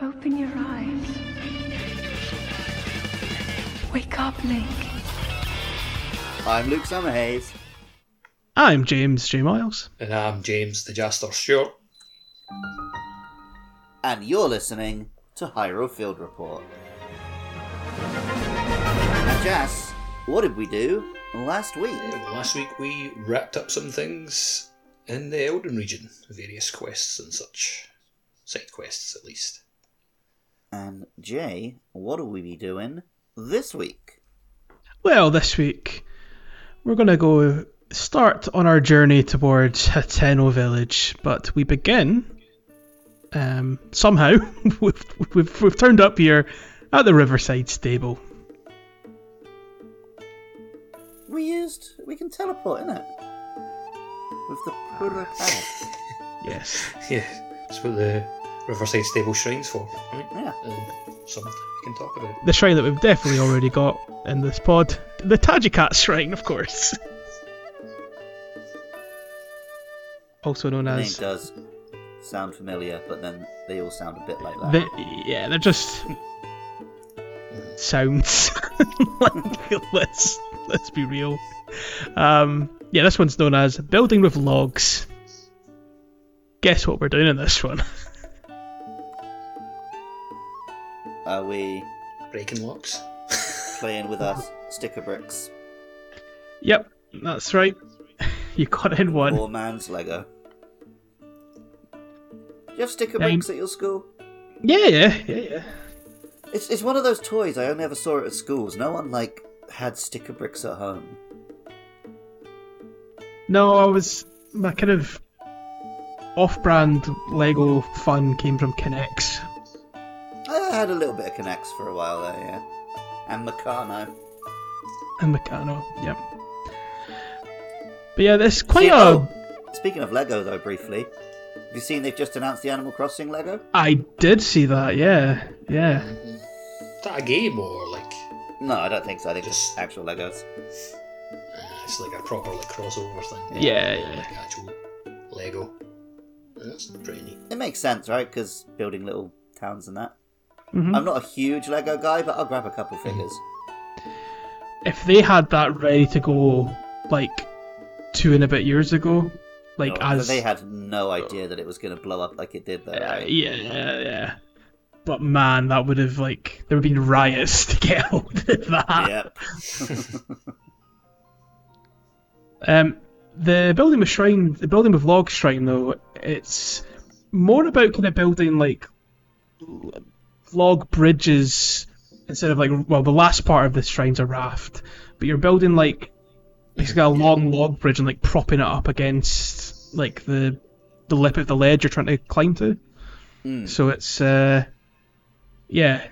Open your eyes. Wake up, Link. I'm Luke Summerhays. I'm James J. Miles. And I'm James the Jaster Stewart. And you're listening to Hyrule Field Report. Now, Jas, what did we do last week? Yeah, well, last week we wrapped up some things in the Eldin region, various quests and such. Side quests, at least. And Jay, what will we be doing this week? Well, this week we're going to go start on our journey towards Hateno Village, but we begin um, somehow we've, we've, we've turned up here at the Riverside Stable. We used. We can teleport, innit? With the Purah pad. Yes. Yeah, that's what the Riverside Stable Shrine's for, right? Yeah. And something we can talk about. The shrine that we've definitely already got in this pod. The Tajikat Shrine, of course. Also known The name as. does sound familiar, but then they all sound a bit like that. The, yeah, they're just sounds. like, let's let's be real. Um, yeah, this one's known as building with logs. Guess what we're doing in this one? Are we Breaking locks. playing with our sticker bricks? yep, that's right. You got in one. Poor man's Lego. Do you have sticker Um, bricks at your school? Yeah, yeah, yeah, yeah. It's it's one of those toys. I only ever saw it at schools. No one like had sticker bricks at home. No, I was my kind of off-brand Lego fun came from K'Nex. I had a little bit of K'Nex for a while there, yeah. And Meccano. and Meccano. Yep. But yeah, there's quite See- a. oh, speaking of Lego, though, briefly, have you seen they've just announced the Animal Crossing Lego? I did see that. Yeah, yeah. Is that a game or like No, I don't think so. I think Just- it's actual Legos. uh, it's like a proper like crossover thing? Yeah, yeah. Like actual Lego. That's pretty neat. It makes sense, right? Because building little towns and that. Mhm. I'm not a huge Lego guy, but I'll grab a couple figures. If they had that ready to go, like two and a bit years ago, like No, as they had no idea that it was going to blow up like it did, though. Uh, right? yeah, yeah, yeah. But man, that would have like there would have been riots to get hold of that. Yep. Um, the building with shrine, the building with log shrine though, it's more about kind of building like log bridges instead of like well, the last part of this shrine's a raft, but you're building like basically a long log bridge and like propping it up against like the the lip of the ledge you're trying to climb to. Mm. So it's uh, yeah.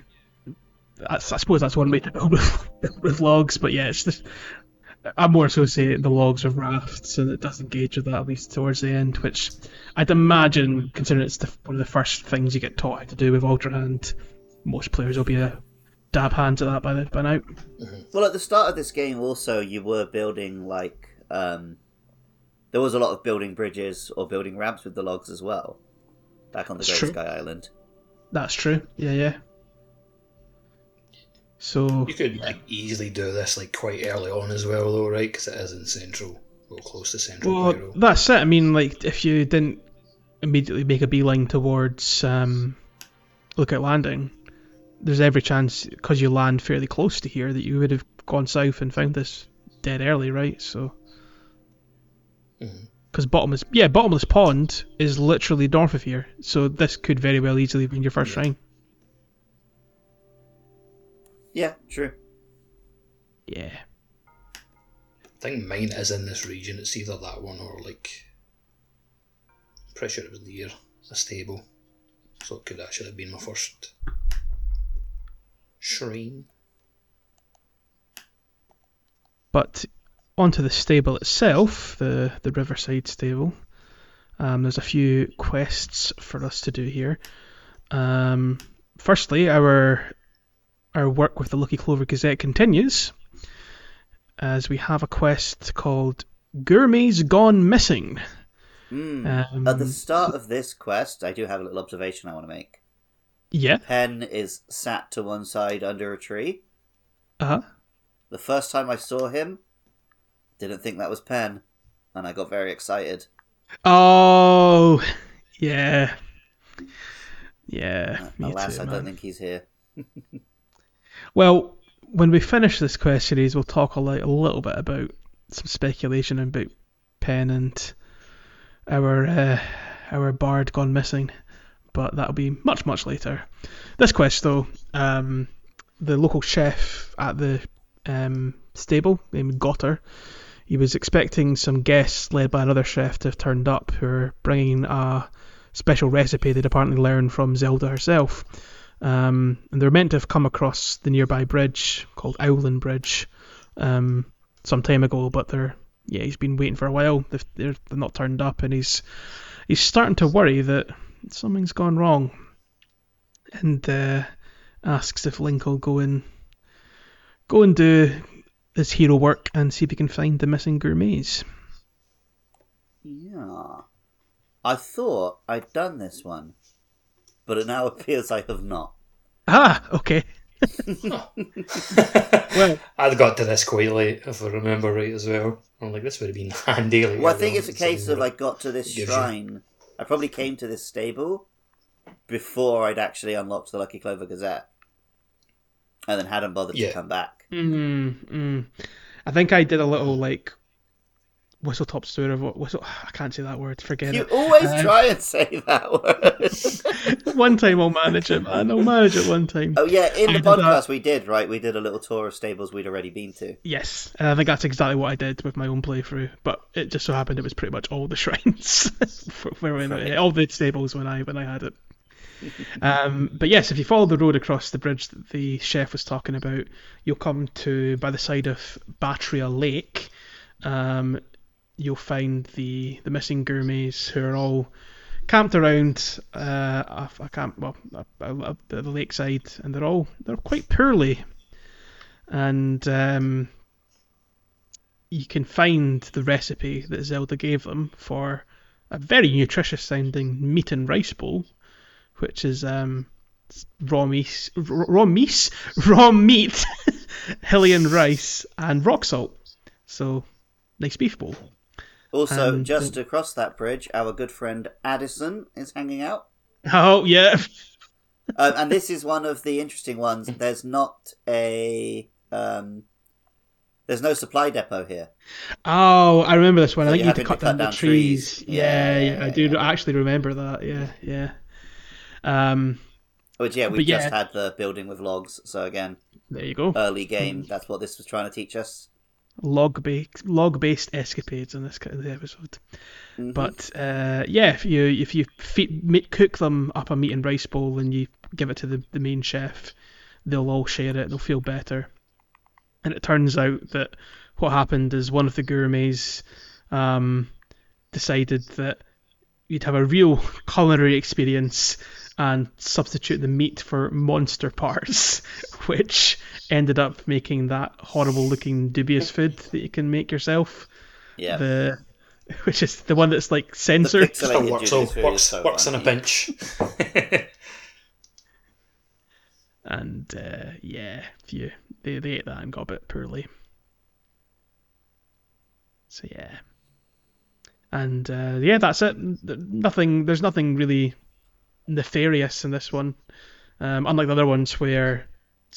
That's, I suppose that's one way to build with, with logs, but yeah, it's just I more associate the logs with rafts, and it does engage with that at least towards the end, which I'd imagine, considering it's the, one of the first things you get taught how to do with Ultra Hand, most players will be a dab hand at that by the, by now. Well, at the start of this game, also, you were building, like, um, there was a lot of building bridges or building ramps with the logs as well. Back on the That's Great true. Sky Island. That's true. Yeah, yeah. So You could like easily do this like quite early on as well, though, right? Because it is in central, well, close to central Well, that's it. I mean, like, if you didn't immediately make a beeline towards um, Lookout Landing, there's every chance, because you land fairly close to here, that you would have gone south and found this dead early, right? So. Because bottomless, yeah, bottomless pond is literally north of here, so this could very well easily be your first Yeah. shrine. Yeah, true. Yeah. I think mine is in this region. It's either that one or like. I'm pretty sure it was near a stable, so it could actually have been my first shrine. But onto the stable itself, the the Riverside stable. Um, there's a few quests for us to do here. Um, firstly, our our work with the Lucky Clover Gazette continues, as we have a quest called Gourmet's Gone Missing. Mm. Um, At the start of this quest, I do have a little observation I want to make. Yeah. Penn is sat to one side under a tree. Uh huh. The first time I saw him, didn't think that was Penn, and I got very excited. Oh, yeah. Yeah. me Alas, too, I man. don't think he's here. Well, when we finish this quest series, we'll talk a, a little bit about some speculation about Penn and our uh, our bard gone missing, but that'll be much much later. This quest though, um, the local chef at the um, stable named Gotter, he was expecting some guests led by another chef to have turned up who are bringing a special recipe they'd apparently learned from Zelda herself. Um, and they're meant to have come across the nearby bridge called Owlan Bridge um, some time ago, but they're yeah he's been waiting for a while. They've, they're, they're not turned up, and he's he's starting to worry that something's gone wrong, and uh, asks if Link will go and go and do his hero work and see if he can find the missing gourmets. Yeah. I thought I'd done this one, but it now appears I have not. Ah, okay. well, I'd got to this quite late, if I remember right as well. I'm like, this would have been handy. Like, Well, I think it's a case of I got to this Gives you- shrine. I probably came to this stable before I'd actually unlocked the Lucky Clover Gazette, and then hadn't bothered Yeah. to come back. Mm, mm. I think I did a little like whistle top tour of what whistle. I can't say that word. Forget You it. You always Uh, try and say that word. one time I'll manage it, man. I'll manage it one time. oh yeah, in I the did podcast we did right. We did a little tour of stables we'd already been to. Yes, and I think that's exactly what I did with my own playthrough. But it just so happened it was pretty much all the shrines, for, for when, Right. all the stables when I when I had it. um, but yes, if you follow the road across the bridge that the chef was talking about, you'll come to by the side of Batrea Lake. Um, you'll find the the missing gourmets who are all camped around uh, a, a camp, well, a, a, the lakeside, and they're all they're quite poorly, and um, you can find the recipe that Zelda gave them for a very nutritious sounding meat and rice bowl, which is um, raw meat, raw meat, raw meat, Hylian rice, and rock salt. So nice beef bowl. Also, And, just across that bridge, our good friend Addison is hanging out. Oh yeah, um, and this is one of the interesting ones. There's not a um, there's no supply depot here. Oh, I remember this one. I think you had to cut to down cut the trees. trees. Yeah, Yeah, yeah, I do yeah. actually remember that. Yeah, yeah. Um, Which yeah, we yeah. just had the building with logs. So again, there you go. early game. That's what this was trying to teach us. Log based log based escapades in this kind of episode. Mhm. But uh, yeah, if you if you feed, make, cook them up a meat and rice bowl and you give it to the, the main chef, they'll all share it. They'll feel better. And it turns out that what happened is one of the gourmets um, decided that you'd have a real culinary experience and substitute the meat for monster parts, which ended up making that horrible looking dubious food that you can make yourself. yeah, The which is the one that's like censored. Still pixelated works, Judas works, so works in a bench. and uh, yeah, if you they, they ate that and got a bit poorly. So yeah, and uh, yeah, that's it. Nothing. There's nothing really nefarious in this one, um, unlike the other ones where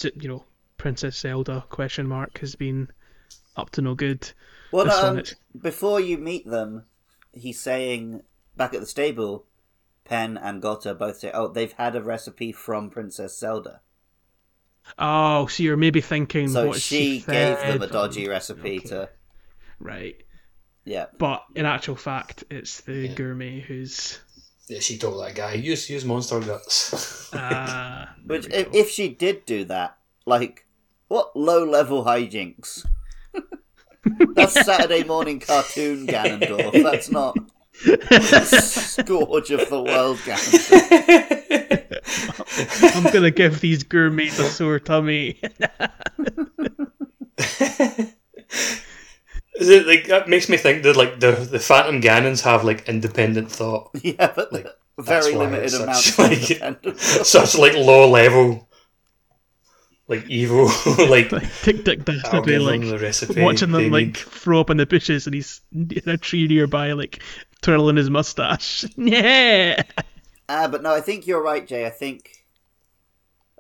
you know Princess Zelda question mark has been up to no good. Well, This um, is- before you meet them, he's saying back at the stable, Penn and Gotta both say, "Oh, they've had a recipe from Princess Zelda." Oh, so you're maybe thinking So what she she gave them a dodgy recipe Okay. to, right. Yeah. But in actual fact, it's the Yeah. gourmet who's. yeah, she told that guy, use use monster guts. Uh, Which, if, if she did do that, like, what low level hijinks? That's Saturday morning cartoon Ganondorf. That's not scourge of the world Ganondorf. I'm gonna give these gourmets a sore tummy. Is it like that makes me think that like the the Phantom Ganons have like independent thought. Yeah, but Like, very limited it's amount such, of like- Such like low level, like evil, like Like Tick Tick I'll Dastardly, give like the recipe. watching them like need. throw up in the bushes, and he's in a tree nearby, like twirling his mustache. Yeah. Ah, but no, I think you're right, Jay. I think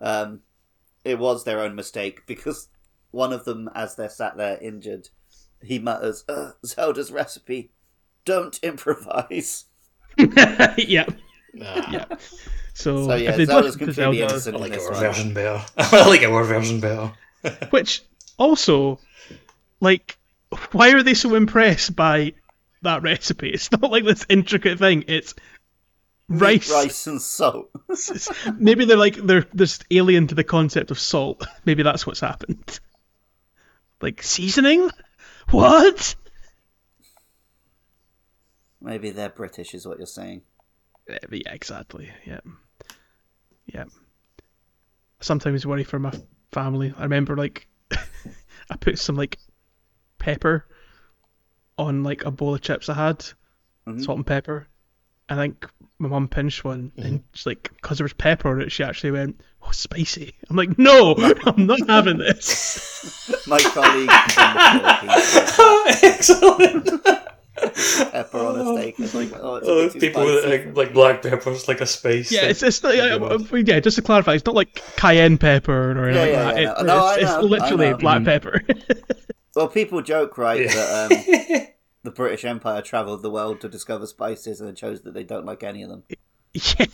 um, it was their own mistake because one of them, as they're sat there injured, he mutters, uh, "Zelda's recipe: don't improvise." yeah. Nah, Yeah. So, So yeah, if they Zelda's listen to completely Zelda, innocent I like this our one. version better. I like our version better. which also, like, why are they so impressed by that recipe? It's not like this intricate thing. It's rice. rice, and salt. Maybe they're like they're just alien to the concept of salt. Maybe that's what's happened. Like seasoning? What? Maybe they're British, is what you're saying. Yeah, exactly. Yeah, yeah. Sometimes worry for my family. I remember like I put some like pepper on like a bowl of chips I had, Mhm. salt and pepper. I think my mum pinched one, and she's like, because there was pepper on it, she actually went, "Oh, spicy." I'm like, "No, I'm not having this." My colleague from Excellent. pepper on a steak. It's like, oh, it's Oh, people spicy. that like, like black pepper's like a spice. Yeah, thing. it's it's not, yeah, yeah, just to clarify, it's not like cayenne pepper or anything Yeah, like yeah, that. yeah, It- no. No, it's, know, I it's literally know. black pepper. Well, people joke, right, Yeah. that um, the British Empire travelled the world to discover spices and it shows that they don't like any of them. yeah.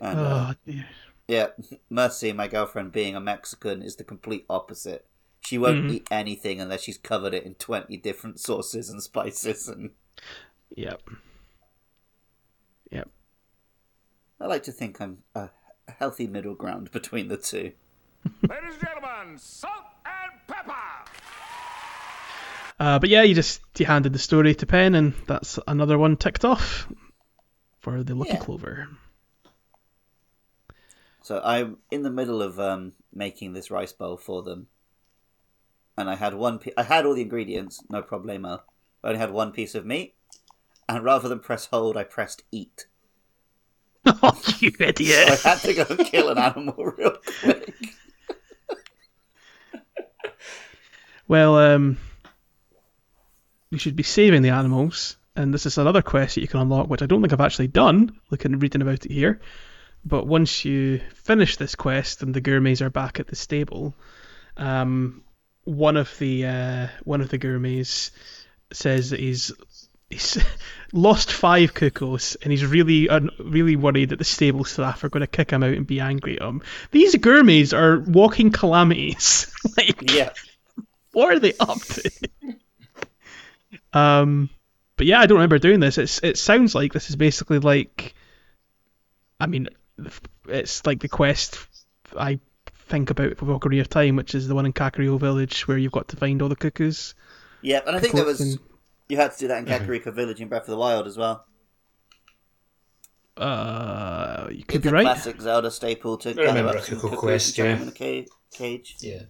And, uh, Oh, dear. yeah, Mercy, my girlfriend, being a Mexican, is the complete opposite. She won't Mhm. eat anything unless she's covered it in 20 different sauces and spices. And Yep. Yep. I like to think I'm a healthy middle ground between the two. Ladies and gentlemen, salt and pepper. Uh, but yeah, you just you handed the story to Penn, and that's another one ticked off for the Lucky Yeah. Clover. So I'm in the middle of um, making this rice bowl for them, and I had one. Pe- I had all the ingredients, no problemo. I only had one piece of meat, and rather than press hold, I pressed eat. oh, you So I idiot! had to go and kill an animal real quick. Well, um, you should be saving the animals, and this is another quest that you can unlock, which I don't think I've actually done. Looking reading about it here, but once you finish this quest and the gourmets are back at the stable, um, one of the uh, one of the gourmets says that he's he's lost five cuckoos and he's really un- really worried that the stable staff are going to kick him out and be angry at him. These gourmets are walking calamities. like, Yeah, what are they up to? um, but yeah, I don't remember doing this. It's it sounds like this is basically like, I mean, it's like the quest I think about for Ocarina of Time, which is the one in Kakariko Village where you've got to find all the cuckoos. yeah, and I think there was And- you had to do that in Kakariko Village in Breath of the Wild as well. Uh, you could It's be a right. classic Zelda staple to gather remember up a some cuckoo quest, yeah. in a cage. Yeah.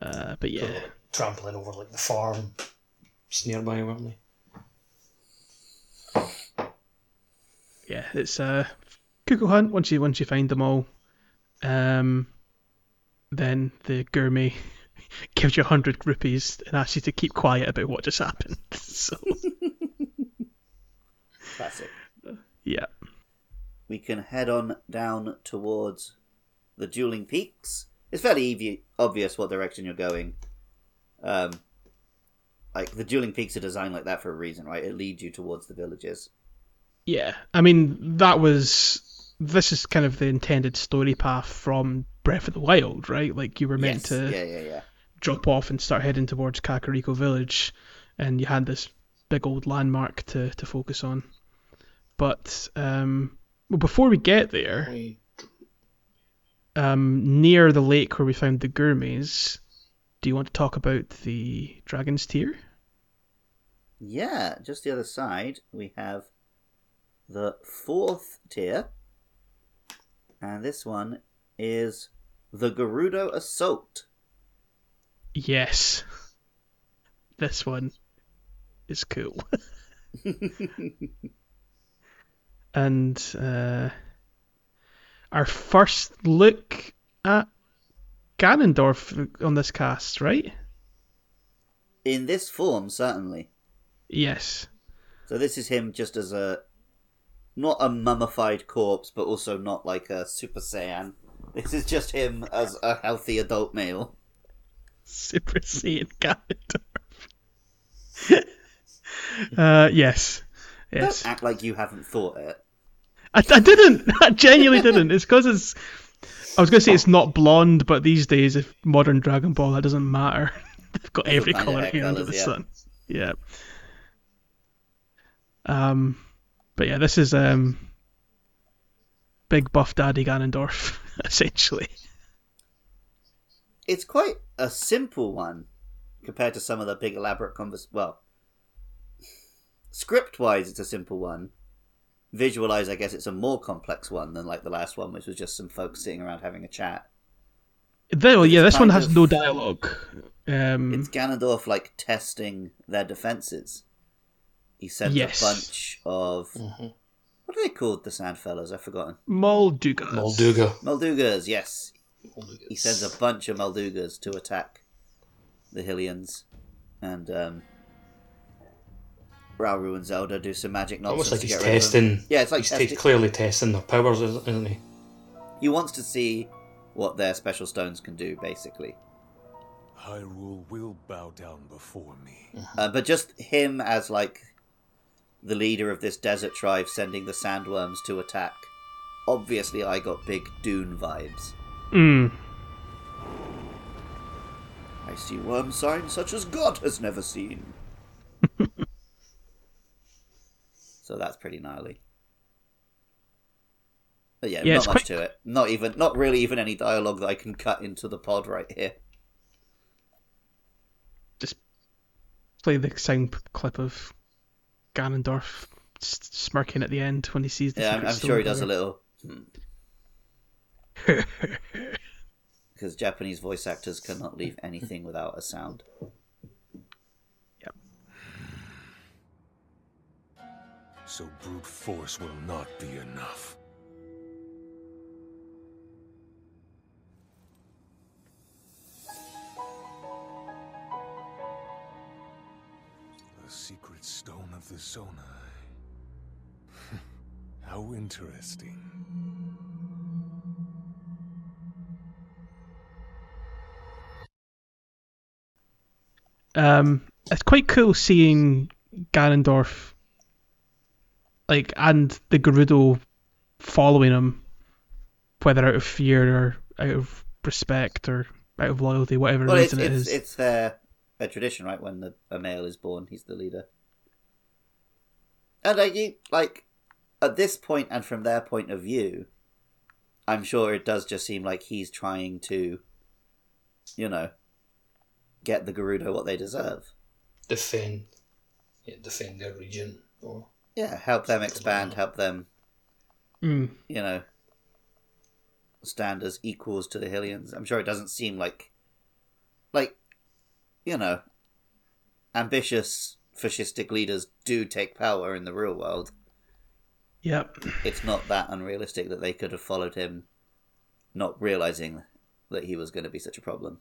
Uh, but yeah, Like, trampling over like the farm. It's nearby, weren't they? yeah, it's a cuckoo hunt. Once you once you find them all, um, then the gourmet gives you a hundred rupees and asks you to keep quiet about what just happened. So Classic. yeah, we can head on down towards the dueling peaks. It's fairly evi- obvious what direction you're going. Um, like the dueling peaks are designed like that for a reason, right? It leads you towards the villages. yeah. I mean that was this is kind of the intended story path from Breath of the Wild, right? Like you were meant Yes. to Yeah, yeah, yeah. drop off and start heading towards Kakariko Village, and you had this big old landmark to, to focus on. But um, well, before we get there, um, near the lake where we found the gourmets, do you want to talk about the Dragon's Tear? Yeah, just the other side, we have the fourth tear. And this one is the Gerudo Assault. Yes. This one is cool. and uh, our first look at Ganondorf on this cast, right? In this form, certainly. Yes. So this is him just as a not a mummified corpse, but also not like a Super Saiyan. This is just him as a healthy adult male. Super Saiyan Ganondorf. uh, yes. Yes. Don't act like you haven't thought it. I, I didn't. I genuinely didn't. It's because it's. I was going to say it's not blonde, but these days, if modern Dragon Ball, that doesn't matter. They've got every color hair here under the yeah. sun. Yeah. Um, but yeah, this is um, big buff daddy Ganondorf, essentially. It's quite a simple one compared to some of the big elaborate convers. Well, script wise, it's a simple one. Visualize, I guess it's a more complex one than like the last one, which was just some folks sitting around having a chat. There, well, yeah, this one has of- no dialogue. Um, It's Ganondorf like testing their defenses. He sent Yes. a bunch of what are they called? The Sandfellows? I've forgotten. Moldugas. Molduga. Moldugas. Yes, Moldugas. he sends a bunch of Moldugas to attack the Hylians, and um, Rauru and Zelda do some magic nonsense Almost like to he's get rid of them. testing. Yeah, it's like he's testing. te- clearly testing their powers, isn't isn't he? He wants to see what their special stones can do, basically. Hyrule will bow down before me. Uh, but just him as like the leader of this desert tribe sending the sandworms to attack. Obviously, I got big Dune vibes. Mm. I see worm signs such as God has never seen. so that's pretty gnarly. But yeah, Yeah, not much quite- to it. Not even, not really even any dialogue that I can cut into the pod right here. Just play the sound clip of Ganondorf smirking at the end when he sees the Yeah, I'm, I'm sure he does a there. little. hmm. Because Japanese voice actors cannot leave anything without a sound. So brute force will not be enough. The secret stone of the Zonai. How interesting. Um, it's quite cool seeing Ganondorf, like, and the Gerudo following him, whether out of fear or out of respect or out of loyalty, whatever Well, it's reason it it's, is. it's uh, their, their tradition, right? When the, a male is born, he's the leader. And like, you, like at this point, and from their point of view, I'm sure it does just seem like he's trying to, you know, get the Gerudo what they deserve. Defend. Yeah, defend their region. Or Yeah, help them expand, help them, Mm. you know, stand as equals to the Hylians. I'm sure it doesn't seem like, like, you know, ambitious fascistic leaders do take power in the real world. Yep. It's not that unrealistic that they could have followed him, not realizing that he was going to be such a problem.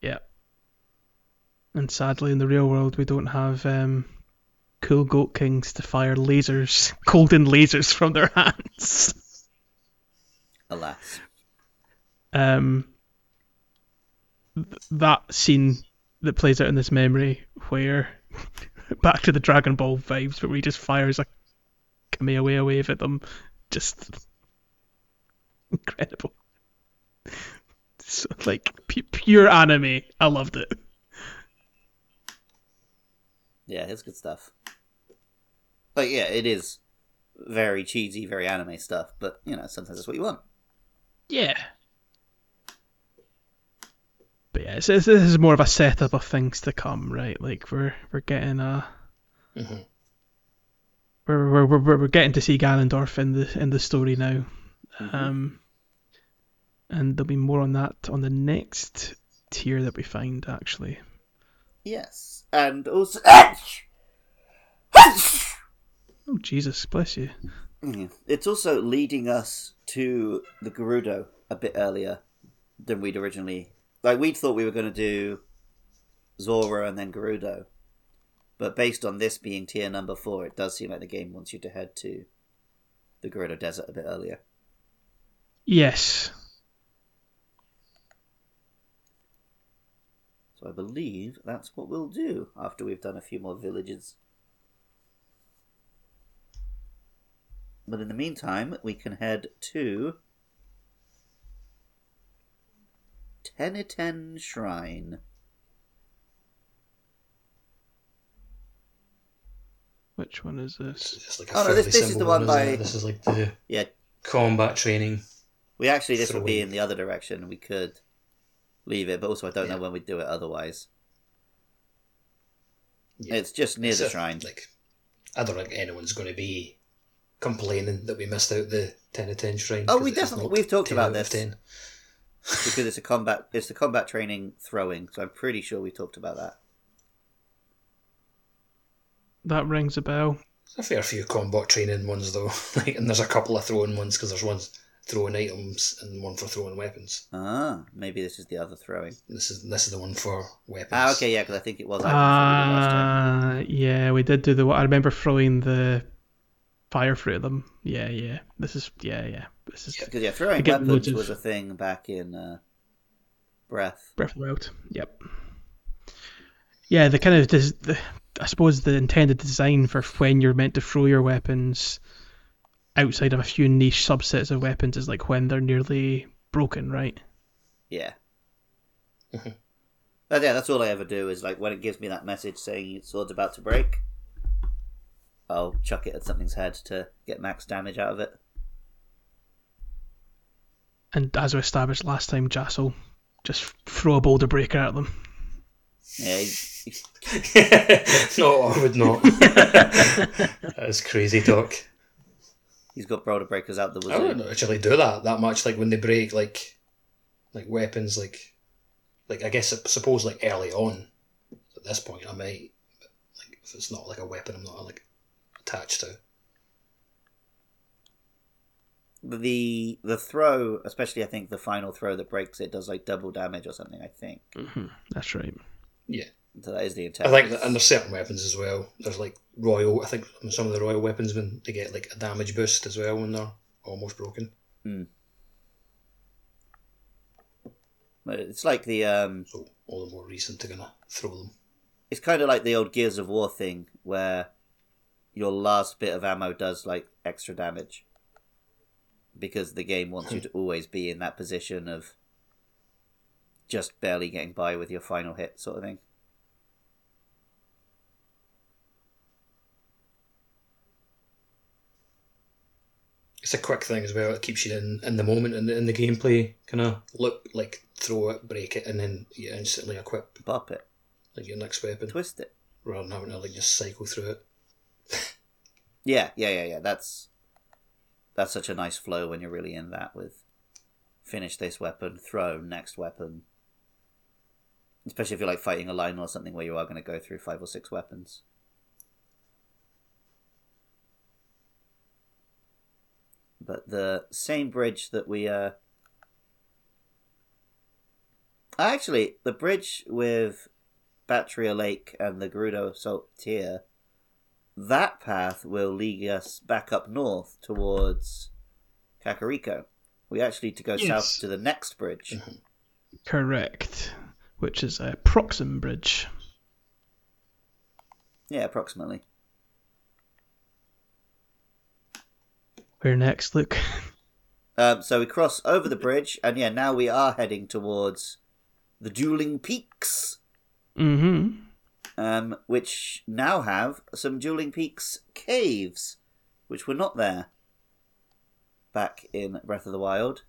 Yep. And sadly, in the real world, we don't have um, cool goat kings to fire lasers, golden lasers from their hands. Alas. um, th- that scene that plays out in this memory where back to the Dragon Ball vibes where he just fires a Kamehameha wave at them just incredible so, like pu- pure anime I loved it Yeah, it's good stuff. But yeah, it is very cheesy, very anime stuff, but, you know, sometimes that's what you want. yeah but yeah it's, it's, this is more of a setup of things to come right like we're we're getting a Mhm. we're, we're, we're, we're we're getting to see Ganondorf in the in the story now, um, and there'll be more on that on the next tear that we find actually. Yes, and also Oh Jesus, bless you. Mm-hmm. It's also leading us to the Gerudo a bit earlier than we'd originally. Like, we'd thought we were going to do Zora and then Gerudo. But based on this being tear number four, it does seem like the game wants you to head to the Gerudo Desert a bit earlier. Yes. So I believe that's what we'll do after we've done a few more villages. But in the meantime, we can head to Teniten Shrine. Which one is this? It's like a Oh, no, this- this is the simple one by- This is like the Yeah, combat training. we actually this would be Throwing. in the other direction. We could leave it, but also I don't know when we'd do it otherwise. Yeah. It's just near It's the a- shrine. Like, I don't think anyone's going to be complaining that we missed out the ten of ten shrine. Oh, we definitely- we've talked about this. 10. because it's a combat it's the combat training throwing, so I'm pretty sure we talked about that. That rings a bell. There's a fair few combat training ones though, like, and there's a couple of throwing ones because there's ones throwing items and one for throwing weapons. Ah, maybe this is the other throwing. This is this is the one for weapons. Ah, okay, yeah, because I think it was. items that we did last time. Uh, yeah, we did do the. I remember throwing the fire through them. Yeah, yeah. This is yeah, yeah. This is Because yeah, throwing Again, weapons loads was a thing back in uh, Breath. Breath of the Wild. Yep. Yeah, the kind of des- the, I suppose the intended design for when you're meant to throw your weapons outside of a few niche subsets of weapons is like when they're nearly broken, right? Yeah. Mhm. But yeah, that's all I ever do is like when it gives me that message saying your sword's about to break, I'll chuck it at something's head to get max damage out of it. And as we established last time, Jassel just throw a boulder breaker at them. Yeah, he's, he's- no, I would not. That's crazy talk. He's got boulder breakers out the I wazoo. wouldn't actually do that that much. Like when they break, like like weapons, like like I guess suppose like early on. At this point, I might. But, like if it's not like a weapon, I'm not like attached to. The the throw, especially I think the final throw that breaks it does like double damage or something. I think hmm That's right. Yeah, so. That is the intent. I think that, and there's certain weapons as well. There's like royal. I think some of the royal weapons when they get like a damage boost as well when they're almost broken. But it's like the um, So all the more reason to gonna throw them. it's kind of like the old Gears of War thing where your last bit of ammo does like extra damage because the game wants you to always be in that position of just barely getting by with your final hit sort of thing. It's a quick thing as well. It keeps you in, in the moment and in, in the gameplay. Kind of look like throw it, break it, and then you instantly equip Pop it, like your next weapon twist it. rather than having to like just cycle through it. Yeah, yeah, yeah, yeah. That's that's such a nice flow when you're really in that with finish this weapon, throw next weapon. Especially if you're like fighting a line or something where you are going to go through five or six weapons. But the same bridge that we uh actually the bridge with Batrea Lake and the Gerudo Saltier that path will lead us back up north towards Kakariko. We actually need to go Yes. south to the next bridge. Correct. Which is a Proxim Bridge. Yeah, approximately. Where next, Luke? Um, so we cross over the bridge, and yeah, now we are heading towards the Dueling Peaks, Mm-hmm. um, which now have some Dueling Peaks caves, which were not there back in Breath of the Wild.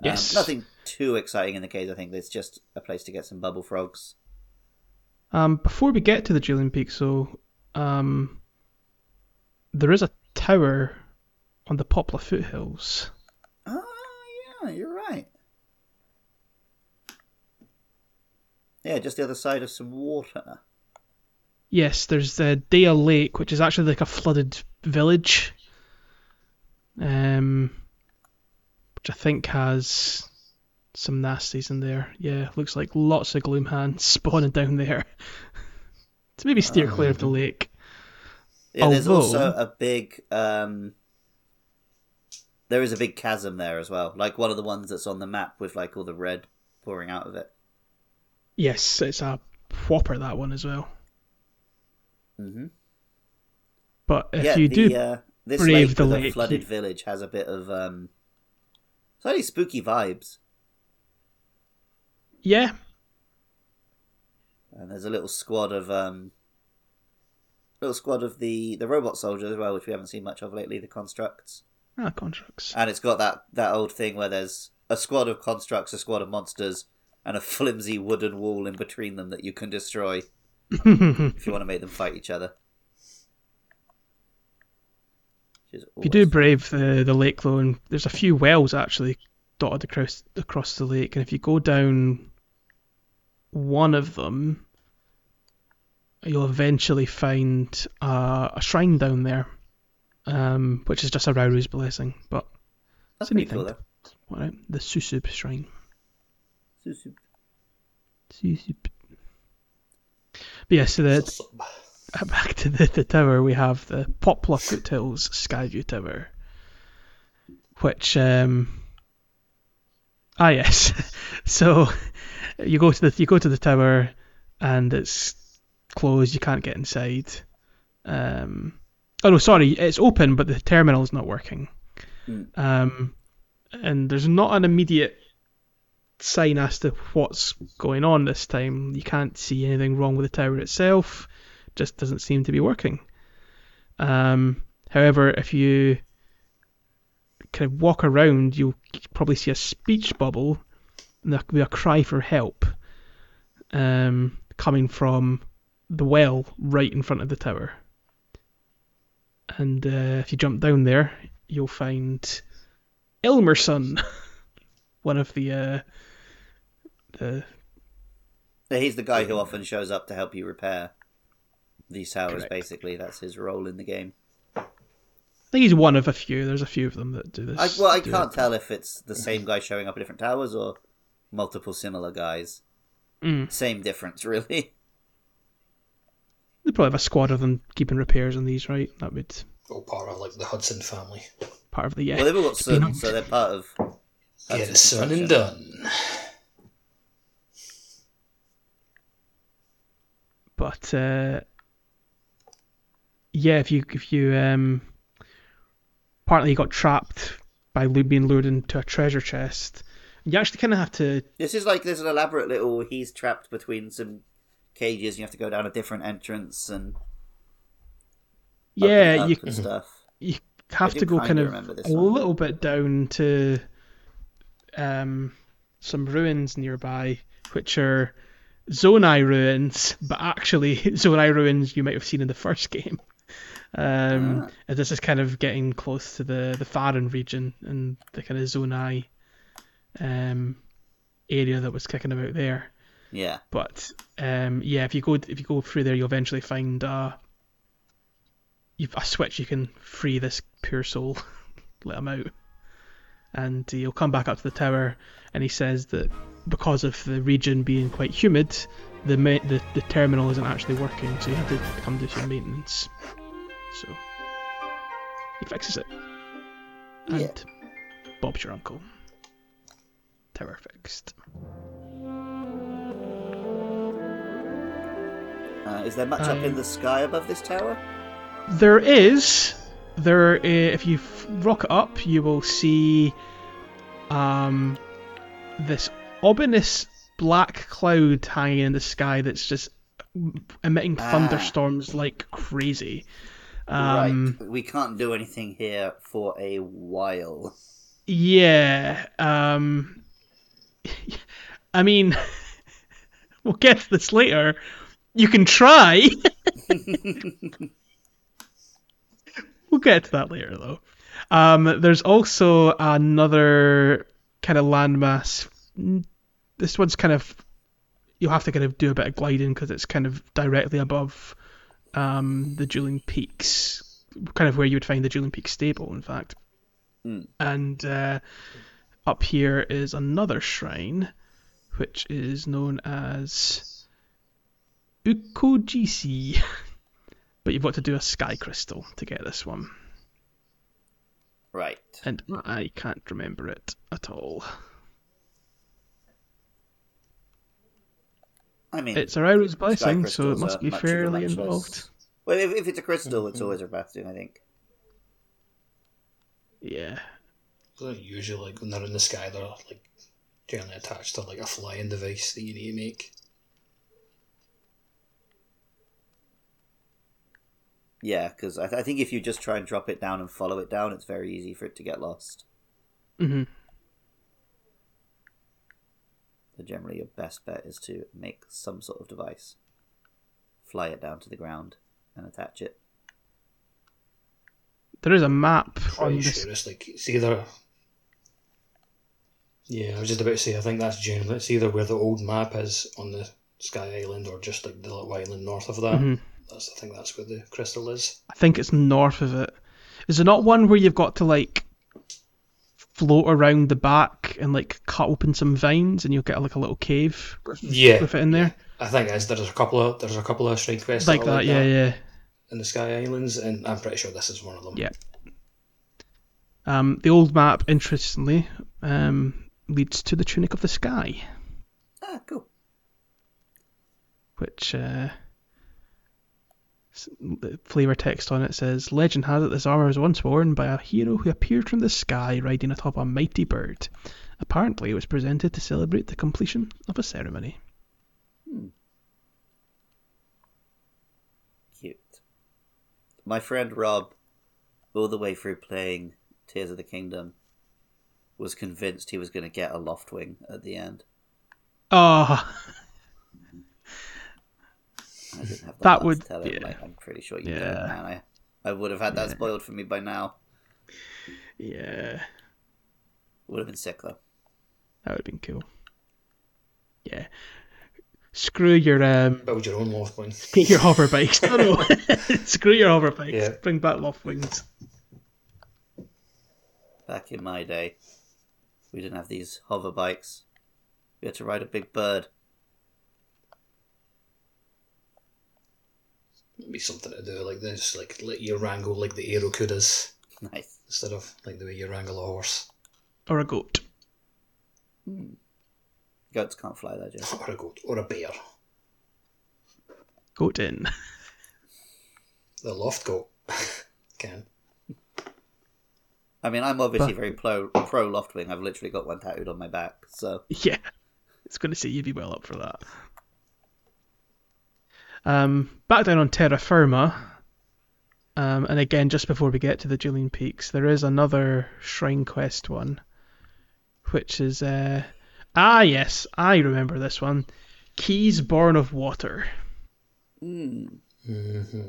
Um, Yes. nothing too exciting in the caves. I think it's just a place to get some bubble frogs. Um, before we get to the Dueling Peaks, so um, there is a tower on the Popla foothills. Oh, yeah, you're right. Yeah, just the other side of some water. Yes, there's the Dale Lake, which is actually like a flooded village. Um, which I think has some nasties in there. Yeah, looks like lots of gloom hands spawning down there. to maybe steer clear of the lake. Yeah, there's Although- also a big. Um, there is a big chasm there as well, like one of the ones that's on the map with like all the red pouring out of it. Yes, it's a whopper that one as well. hmm But if yeah, you the, do, uh, this brave lake the lake, flooded you- village has a bit of um, slightly spooky vibes. yeah, And there's a little squad of um, little squad of the the robot soldiers as well, which we haven't seen much of lately. The constructs. Ah, contracts. And it's got that, that old thing where there's a squad of constructs, a squad of monsters, and a flimsy wooden wall in between them that you can destroy if you want to make them fight each other. If you do brave the, the lake though, and there's a few wells actually dotted across across the lake, and if you go down one of them, you'll eventually find uh, a shrine down there, um, which is just a Rauru's blessing. But That's it's a neat cool, thing. Alright, the Susub shrine. Susu- Susub. But yeah, so the, back to the, the tower, we have the Popla Foothills Skyview Tower, which um ah yes, so you go to the you go to the tower and it's closed, you can't get inside. Um, oh no, sorry, it's open, but the terminal is not working. Hmm. Um, and there's not an immediate sign as to what's going on this time. You can't see anything wrong with the tower itself. Just doesn't seem to be working. Um, however, if you kind of walk around, you'll probably see a speech bubble and there could be a cry for help um, coming from the well right in front of the tower. And uh, if you jump down there, you'll find Elmerson, one of the uh, the He's the guy who often shows up to help you repair these towers. Correct. Basically, that's his role in the game. I think he's one of a few. There's a few of them that do this. I, well, I can't it. tell if it's the same guy showing up at different towers or multiple similar guys. Mm. Same difference, really. They probably have a squad of them keeping repairs on these, right? That would All part of like the Hudson family. part of the yeah. Well, they've all got been sun, so they're part of. Get it son and done. but uh, yeah, if you if you um, partly you got trapped by lu- being lured into a treasure chest, you actually kind of have to This is like there's an elaborate little. He's trapped between some cages. And you have to go down a different entrance and yeah you and stuff. you have to go kind of a one. little bit down to um, some ruins nearby, which are Zonai ruins, but actually Zonai ruins you might have seen in the first game. Um, Ah. and This is kind of getting close to the the Faron region and the kind of Zonai um, area that was kicking about there. Yeah, But um, yeah, if you go if you go through there, you'll eventually find uh, you've a switch you can free this poor soul, let him out, and he'll come back up to the tower, and he says that because of the region being quite humid, the ma- the, the terminal isn't actually working, so you have to come do some maintenance. So he fixes it, and Yeah. Bob's your uncle. Tower fixed. Uh, is there much up in Um, the sky above this tower? There is. There, uh, if you f- rock up, you will see um, this ominous black cloud hanging in the sky that's just emitting Ah. thunderstorms like crazy. Um, right, we can't do anything here for a while. Yeah. Um, I mean, we'll get to this later. You can try. we'll get to that later, though. Um, there's also another kind of landmass. This one's kind of you'll have to kind of do a bit of gliding because it's kind of directly above um, the Dueling Peaks, kind of where you would find the Dueling Peaks stable, in fact. Mm. And uh, up here is another shrine, which is known as Ukoojisi. but you've got to do a sky crystal to get this one, Right. and I can't remember it at all. I mean, It's a Rauru's sky blessing, so it must be much of fairly involved. Well, if, if it's a crystal, Mm-hmm. it's always a blessing, I think. Yeah. They're usually like when they're in the sky, they're like generally attached to like a flying device that you need to make. Yeah, because I, th- I think if you just try and drop it down and follow it down, it's very easy for it to get lost. hmm So generally, your best bet is to make some sort of device, fly it down to the ground, and attach it. There is a map on Pretty this. sure it's like it's either. Yeah, I was just about to say. I think that's generally it's either where the old map is on the Sky Island or just like the little island north of that. Mhm. That's I think that's where the crystal is. I think it's north of it. Is there not one where you've got to like float around the back and like cut open some vines and you'll get like a little cave Yeah, with it in there? I think it's, there's a couple of there's a couple of shrine quests Like that, are that, yeah, yeah. in the Sky Islands, and I'm pretty sure this is one of them. Yeah. Um, the old map, interestingly, um, leads to the Tunic of the Sky, Ah, cool. which uh, s- the flavor text on it says, "Legend has it this armor was once worn by a hero who appeared from the sky riding atop a mighty bird. Apparently, it was presented to celebrate the completion of a ceremony." Hmm. Cute. My friend Rob, all the way through playing Tears of the Kingdom, was convinced he was going to get a Loftwing at the end. Oh, I didn't have the That heart to would- tell him, yeah. like, I'm pretty sure you Yeah. don't, man. I, I would have had that Yeah. spoiled for me by now. yeah, Would have been sick though. that would have been cool. Yeah. Screw your um, Build your own Loftwing. Get your hover bikes. No, no. Screw your hover bikes. Yeah. Bring back loft wings. Back in my day, we didn't have these hover bikes. We had to ride a big bird. Be something to do like this, like let you wrangle like the Aerocudas Nice. instead of like the way you wrangle a horse Or a goat. Hmm. Goats can't fly that, Joe. or a goat or a bear. Goat in. The loft goat can. I mean, I'm obviously But- very pro, pro Loftwing. I've literally got one tattooed on my back. So, yeah. It's going to see you'd be well up for that. Um, back down on terra firma. Um, and again, just before we get to the Dueling Peaks, there is another Shrine Quest one, which is uh, ah yes, I remember this one. Keys Born of Water. mm, Mm-hmm.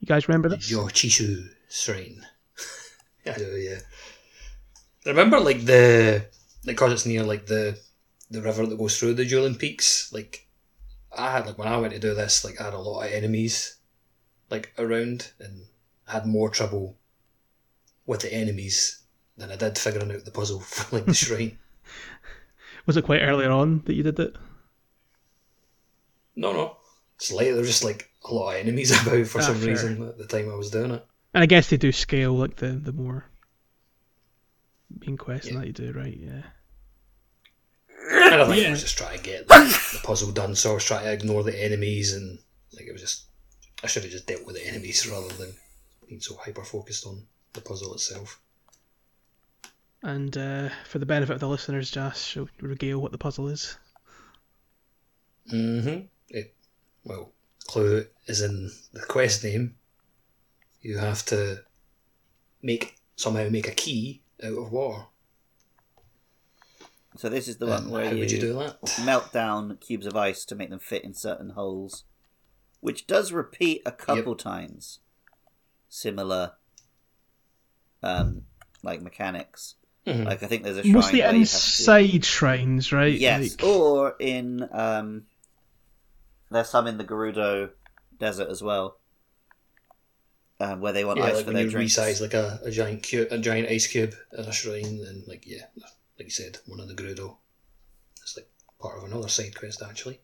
You guys remember this? Yochishu Shrine. I do, yeah. Remember, like the because it's near like the the river that goes through the Dueling Peaks. Like I had like when I went to do this, like I had a lot of enemies like around, and had more trouble with the enemies than I did figuring out the puzzle for like the shrine. Was it quite earlier on that you did it? No, no, it's like there was just like a lot of enemies about for Ah, some fair. reason at the time I was doing it. And I guess they do scale like the the more main quest Yeah. that you do, right? Yeah. I think I was just trying to get the, the puzzle done, so I was trying to ignore the enemies and like it was just I should have just dealt with the enemies rather than being so hyper focused on the puzzle itself. And uh, for the benefit of the listeners, Josh, regale what the puzzle is. Mm-hmm. It well, clue is in the quest name. You have to make somehow make a key out of water. So this is the And one where how you, would you do that? melt down cubes of ice to make them fit in certain holes, which does repeat a couple times. Similar, um, like mechanics. Mhm. Like I think there's a shrine Mostly where you have to- inside shrines, right? Yes, Like- or in um, there's some in the Gerudo desert as well, um, where they want Yeah, ice like for when their you drinks. resize like a, a giant cube, a giant ice cube in a shrine, and like yeah, like you said, one of the Gerudo. It's like part of another side quest actually.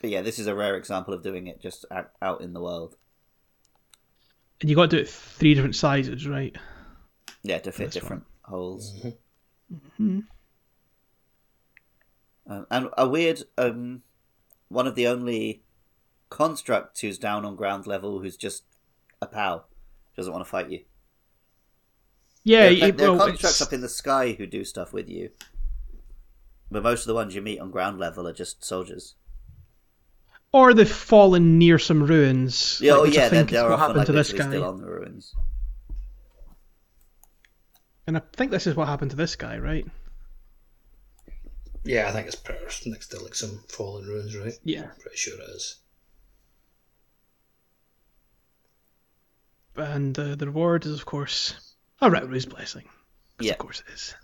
But yeah, this is a rare example of doing it just out, out in the world. And you got to do it three different sizes, right? Yeah, to fit That's different holes. Mhm. Um, and a weird, um, one of the only constructs who's down on ground level who's just a pal, doesn't want to fight you. Yeah, there, it- there are well, constructs it's- up in the sky who do stuff with you, but most of the ones you meet on ground level are just soldiers. or they've fallen near some ruins. Yeah, like, oh which yeah, they're, think they're what often happened like to this guy. still on the ruins. And I think this is what happened to this guy, right? Yeah, I think it's pretty, next to like some fallen ruins, right? Yeah. Pretty sure it is. And uh, the reward is, of course, a Rauru's blessing. Yeah. Of course it is.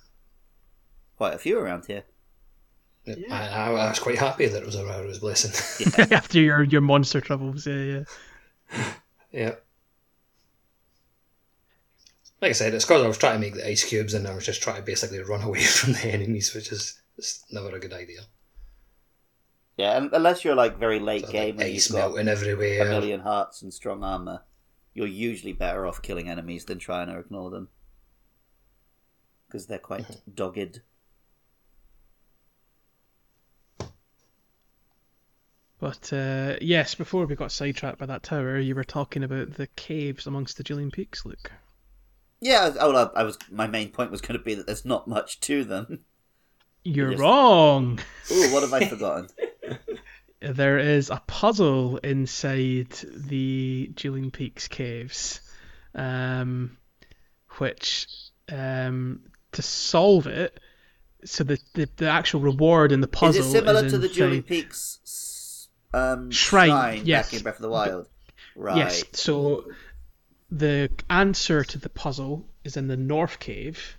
Quite a few around here. I, I, I was quite happy that it was a Rauru's blessing. After your, your monster troubles, yeah, yeah. yeah. Like I said, it's because I was trying to make the ice cubes and I was just trying to basically run away from the enemies, which is never a good idea. Yeah, unless you're like very late So, game like, and ice you've got melting a million hearts and strong armor, you're usually better off killing enemies than trying to ignore them. Because they're quite Mm-hmm. dogged. But uh, yes, before we got sidetracked by that tower, you were talking about the caves amongst the Dueling Peaks, Luke. Yeah, I, I, I was. My main point was going to be that there's not much to them. You're Yes. wrong. Ooh, what have I forgotten? There is a puzzle inside the Dueling Peaks caves, um, which um, to solve it, so the, the the actual reward in the puzzle is it similar is to the Dueling Peaks um, Shrine, shrine, yes. back in Breath of the Wild? Right. Yes. So the answer to the puzzle is in the North Cave,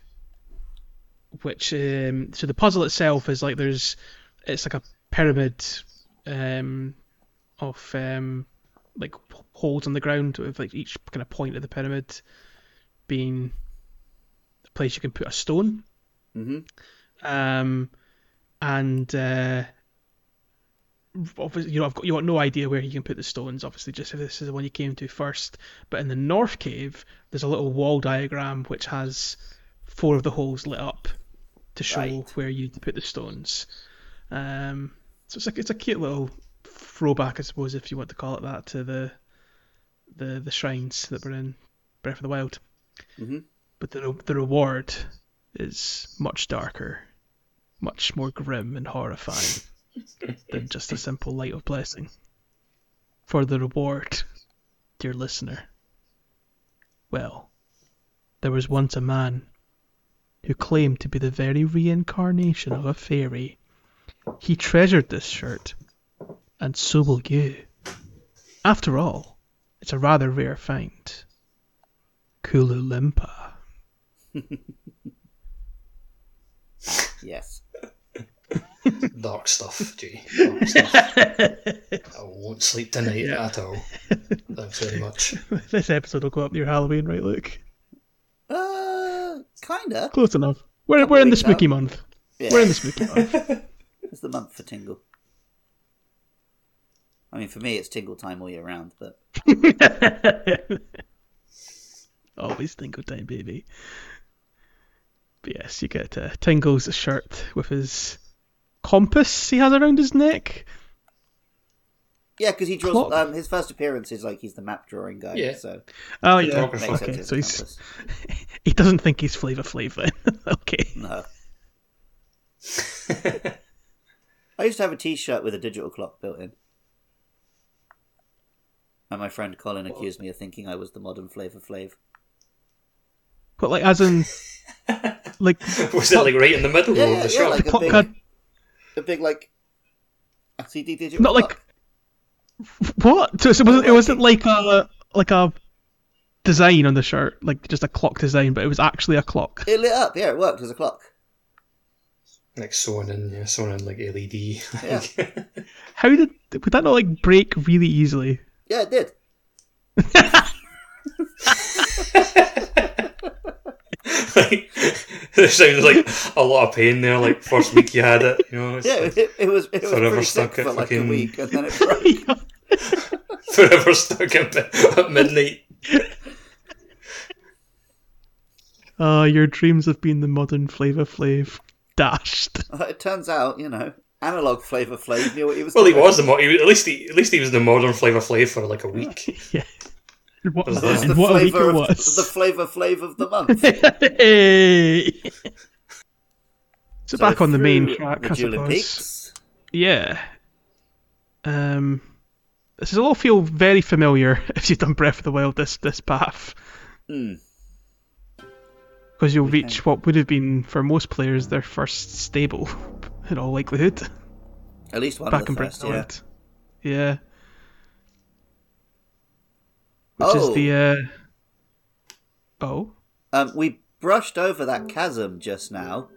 which um, so the puzzle itself is like there's it's like a pyramid um, of um, like holes in the ground with like each kind of point of the pyramid being a place you can put a stone. hmm Um, and uh, obviously, you know, I've got you got no idea where you can put the stones. Obviously, just if this is the one you came to first. But in the north cave, there's a little wall diagram which has four of the holes lit up to show Right. where you put the stones. Um, so it's like it's a cute little throwback, I suppose, if you want to call it that, to the the the shrines that were in Breath of the Wild. Mhm. But the the reward is much darker, much more grim and horrifying than just a simple light of blessing. For the reward, dear listener, well, there was once a man who claimed to be the very reincarnation of a fairy. He treasured this shirt, and so will you. After all, it's a rather rare find. Kooloo-Limpah. Yes. Dark stuff, G. Dark stuff. I won't sleep tonight Yeah. at all. Thanks very much. this episode will go up near Halloween, right, Luke? Uh, kinda. Close enough. We're, Couple we're in the spooky out. month. Yeah. We're in the spooky month. It's the month for Tingle. I mean, for me, it's Tingle time all year round, but Always Tingle time, baby. But yes, you get uh, Tingle's shirt with his compass he has around his neck. yeah, because he draws. Clock. Um, his first appearance is like he's the map drawing guy. Yeah. So Oh yeah, Photographer. makes okay. sense. So he's compass. he doesn't think he's Flavor Flav then. okay. No. I used to have a T-shirt with a digital clock built in. And my friend Colin accused me of thinking I was the modern Flavor Flav. But like as in like Was it like right in the middle Yeah, of yeah, the yeah, shop? like a Clock big, had- a big like LCD digital Not like- what? So, so it wasn't, it wasn't like a like a design on the shirt, like just a clock design, but it was actually a clock. It lit up. Yeah, it worked as a clock. Like sewn in, yeah, sewn in like LED. Yeah. How did would that not like break really easily? Yeah, it did. like, it sounds like a lot of pain there. Like first week you had it, you know, it's Yeah, like it, it was. It was Forever pretty stuck sick at for like a week, and then it broke. forever stuck at, mi- at midnight. Oh, your dreams have been the modern Flavor Flav dashed. it turns out, you know, analog Flavor Flav knew what he was. Well, he was the mo- he, at least he at least he was the modern Flavor Flav for like a week. Yeah. And what, Was It the what a week flavor it of was. the Flavor Flav of the month. hey. So, So back on the main track, the I suppose. Peaks. Yeah. Um, this is all feel very familiar if you've done Breath of the Wild this this path. Hmm. Because you'll reach what would have been for most players their first stable, in all likelihood, At least one back of in the Breath first, of yeah. Wild. Yeah. Which Oh. is the uh Oh. Um, we brushed over that chasm just now,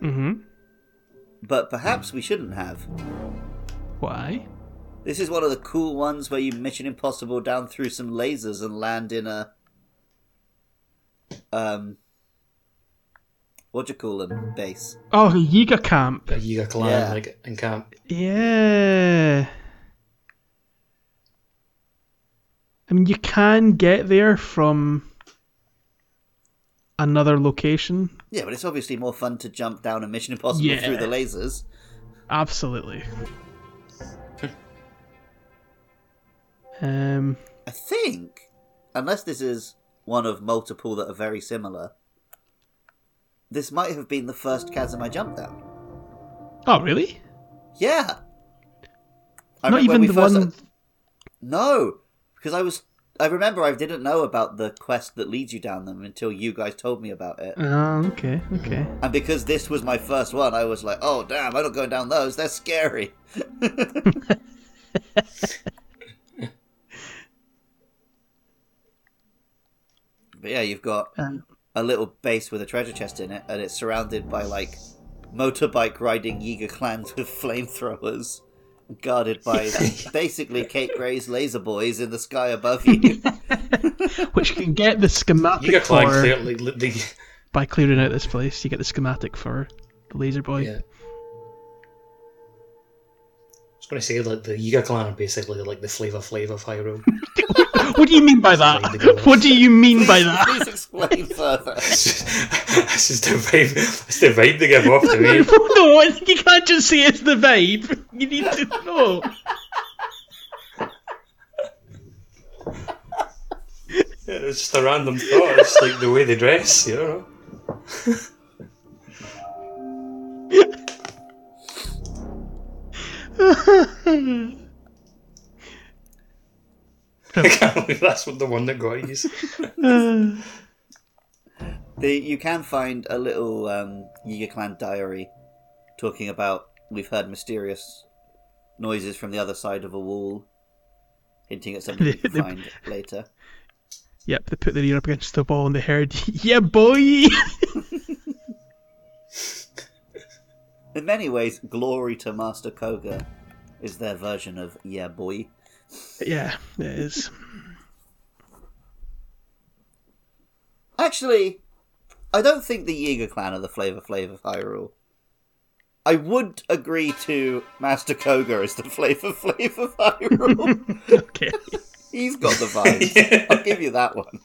Mm-hmm. but perhaps we shouldn't have. Why? This is one of the cool ones where you Mission Impossible down through some lasers and land in a um what do you call them? Base. Oh, Yiga Camp. A Yiga clan Yeah. like in camp. Yeah. I mean, you can get there from another location. Yeah, but it's obviously more fun to jump down a Mission Impossible Yeah. through the lasers. Absolutely. um, I think, unless this is one of multiple that are very similar, this might have been the first chasm I jumped down. oh, really? Yeah. I Not even the first- one. No, because I was. I remember I didn't know about the quest that leads you down them until you guys told me about it. Oh, okay, okay. And because this was my first one, I was like, oh, damn, I'm not going down those. They're scary. but yeah, you've got Um, a little base with a treasure chest in it, and it's surrounded by, like, motorbike riding Yiga clans with flamethrowers. Guarded by basically Kate Gray's laser boys in the sky above you. which can get the schematic Yiga clan for clearly the by clearing out this place. You get the schematic for the laser boy. yeah. I was going to say like the Yiga clan are basically like the Flavor Flav of Hyrule. What do you mean by that? What do you mean by Please, that? please explain further. This is the vibe. It's the vibe they give off to me. no, you can't just say it's the vibe. You need to know. It's just a random thought. It's like the way they dress, you know. I can't believe that's what the one that got you. The, you can find a little um, Yiga Clan diary talking about we've heard mysterious noises from the other side of a wall, hinting at something we can find later. Yep, they put their ear up against the wall and they heard, yeah, boy! In many ways, Glory to Master Kohga is their version of Yeah Boy. Yeah, it is. Actually, I don't think the Yiga Clan are the Flavor Flav of Hyrule. I would agree to Master Kohga as the Flavor Flav of Hyrule. Okay. He's got the vibes. Yeah. I'll give you that one.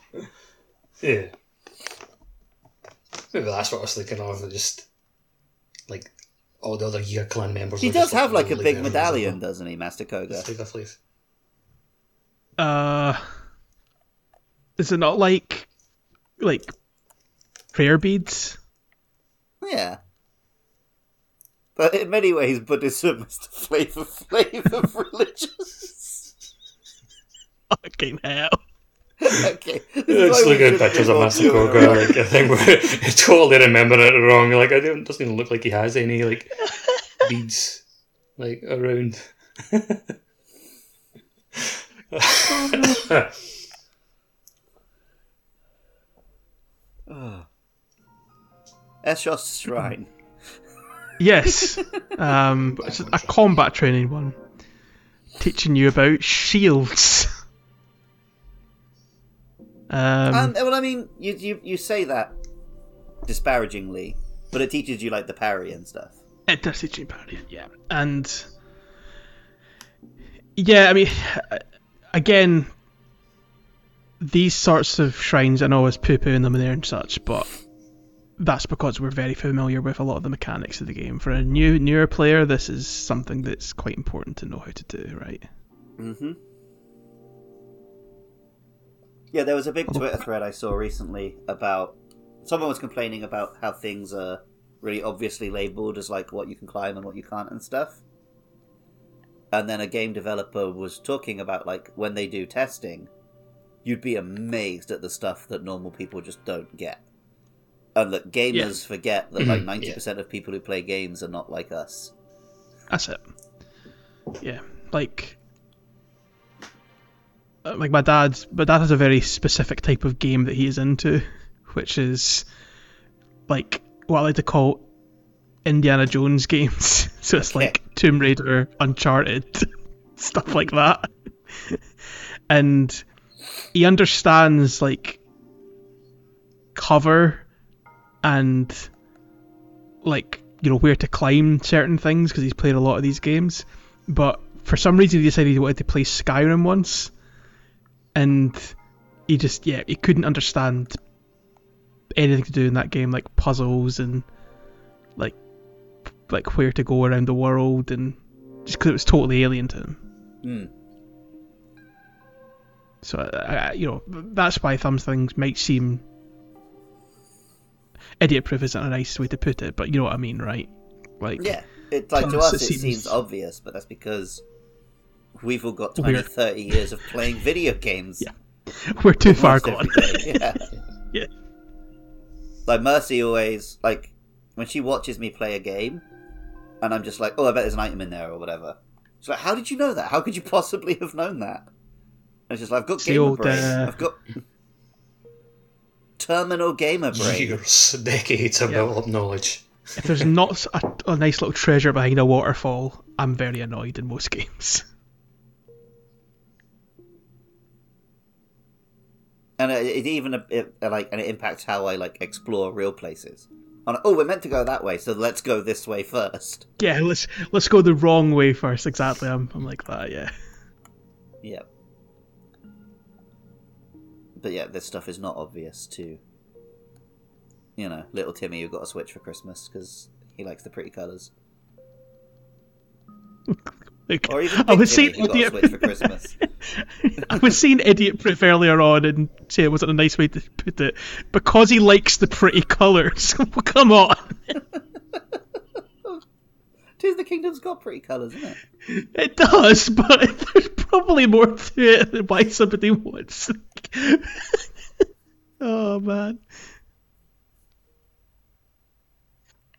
Yeah. Maybe that's what I was thinking of. Just like all the other Yiga clan members. He does just, have like a really big medallion, doesn't he, Master Kohga? Flavor Flav. Uh, is it not like, like, prayer beads? Yeah. But in many ways, Buddhism is the flavor flavor of religious. Fucking hell. okay. this is Let's why we look at pictures of more Master Kohga. Like, I think we're totally remembering it wrong. Like, I don't, doesn't even look like he has any like beads like around. Eshos Shrine. Yes. Um, it's a combat training one. teaching you about shields. Um, Um, well, I mean, you, you you say that disparagingly, but it teaches you like the parry and stuff. It does teach you parry, yeah. And yeah, I mean, again, these sorts of shrines, I know I was poo pooing them in there and such, but that's because we're very familiar with a lot of the mechanics of the game. For a new newer player, this is something that's quite important to know how to do, right? Mm-hmm. Yeah, there was a big Twitter thread I saw recently about someone was complaining about how things are really obviously labeled as like what you can climb and what you can't and stuff. And then a game developer was talking about like when they do testing, you'd be amazed at the stuff that normal people just don't get. And that gamers forget that like ninety percent of people who play games are not like us. That's it. Yeah, like, uh, like my dad. My dad has a very specific type of game that he is into, which is like what I like to call Indiana Jones games. so it's like Tomb Raider, Uncharted, stuff like that. and he understands like cover and like you know where to climb certain things because he's played a lot of these games but for some reason he decided he wanted to play skyrim once and he just yeah he couldn't understand anything to do in that game like puzzles and like like where to go around the world and just because it was totally alien to him Hmm. so I, you know that's why thumbs things might seem idiot proof isn't a nice way to put it but you know what i mean right like Yeah, it's like to us it it seems... seems- obvious, but that's because we've all got 20, We're- 30 years of playing video games. Yeah. we're too far gone Yeah. Yeah. Like Mercy always like when she watches me play a game, and I'm just like, oh, I bet there's an item in there or whatever. She's like, how did you know that? How could you possibly have known that? And it's just like, I've got gamer old, brain. uh, I've got terminal gamer brain. Years, decades of Yeah. built up knowledge. if there's not a, a nice little treasure behind a waterfall i'm very annoyed in most games and it, it even it, like and it impacts how I like explore real places. I'm oh, we're meant to go that way, so let's go this way first. yeah let's let's go the wrong way first exactly i'm, I'm like that yeah Yeah. But yeah, this stuff is not obvious to, you know, little Timmy who got a Switch for Christmas because he likes the pretty colours. like, Or even I was Timmy saying who got a idiot. For Christmas. I was saying idiot proof earlier on and say it wasn't a nice way to put it because he likes the pretty colours. Come on, Tears of the Kingdom's got pretty colours, isn't it? it does, but there's probably more to it than why somebody wants. oh man,